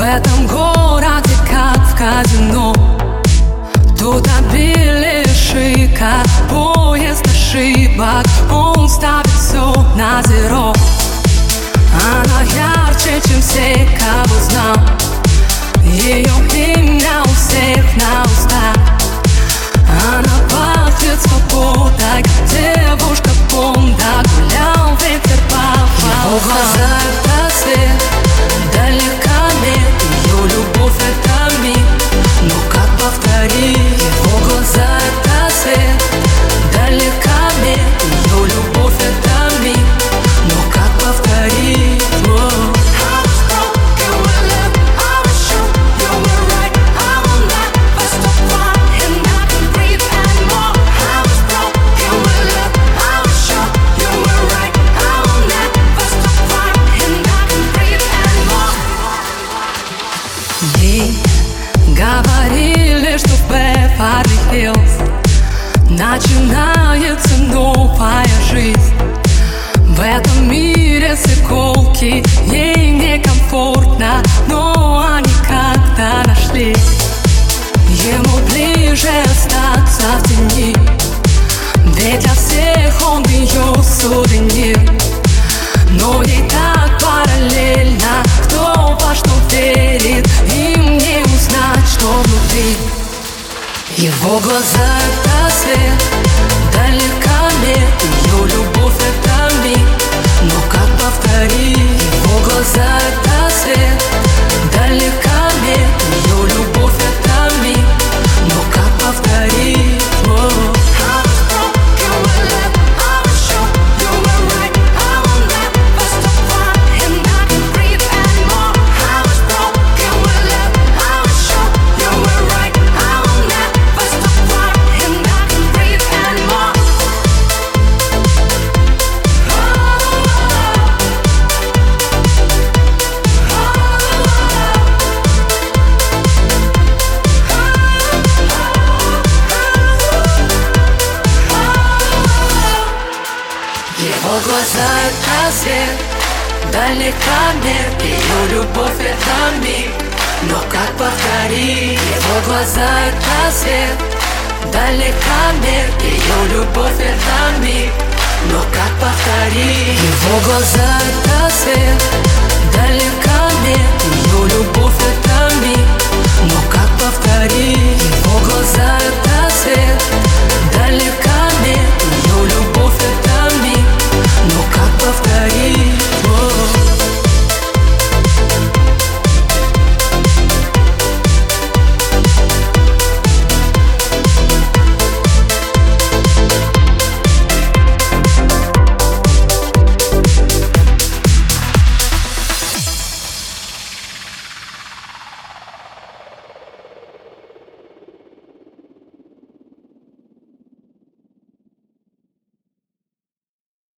В этом городе, как в казино. Тут обили шика Поезд ошибок. Он ставит все на зеро. Она ярче, чем все, кого знал. Ее Ей говорили, что в Хиллз Начинается новая жизнь. В этом мире с иголки Ей некомфортно, но они как-то нашлись Ему ближе остаться в тени. Ведь для всех он ее сувенир но ей так Его глаза это свет Его глаза это свет Далека нет Ее любовь это миг. Но как повторить? Его глаза это свет Далека нет Ее любовь это миг. Но как повторить? Его глаза это свет Далека нет Ее любовь